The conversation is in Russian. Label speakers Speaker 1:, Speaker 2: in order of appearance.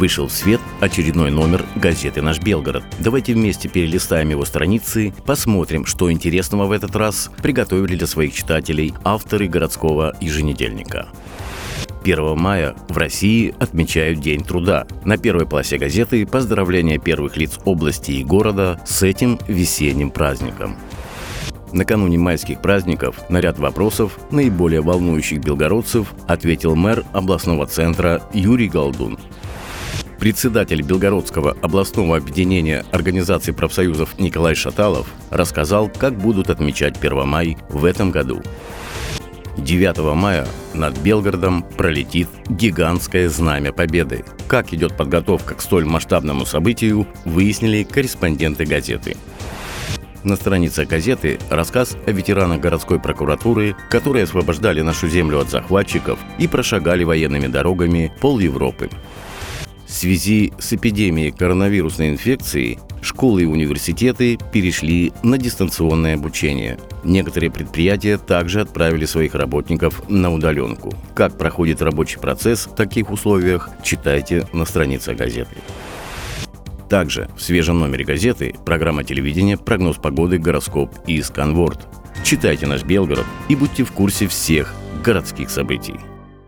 Speaker 1: Вышел в свет очередной номер газеты «Наш Белгород». Давайте вместе перелистаем его страницы, посмотрим, что интересного в этот раз приготовили для своих читателей авторы городского еженедельника. 1 мая в России отмечают День труда. На первой полосе газеты поздравления первых лиц области и города с этим весенним праздником. Накануне майских праздников на ряд вопросов, наиболее волнующих белгородцев, ответил мэр областного центра Юрий Голдун. Председатель Белгородского областного объединения организаций профсоюзов Николай Шаталов рассказал, как будут отмечать 1 май в этом году. 9 мая над Белгородом пролетит гигантское знамя Победы. Как идет подготовка к столь масштабному событию, выяснили корреспонденты газеты. На странице газеты рассказ о ветеранах городской прокуратуры, которые освобождали нашу землю от захватчиков и прошагали военными дорогами пол Европы. В связи с эпидемией коронавирусной инфекции школы и университеты перешли на дистанционное обучение. Некоторые предприятия также отправили своих работников на удаленку. Как проходит рабочий процесс в таких условиях, читайте на странице газеты. Также в свежем номере газеты программа телевидения «Прогноз погоды, гороскоп» и «Сканворд». Читайте наш Белгород и будьте в курсе всех городских событий.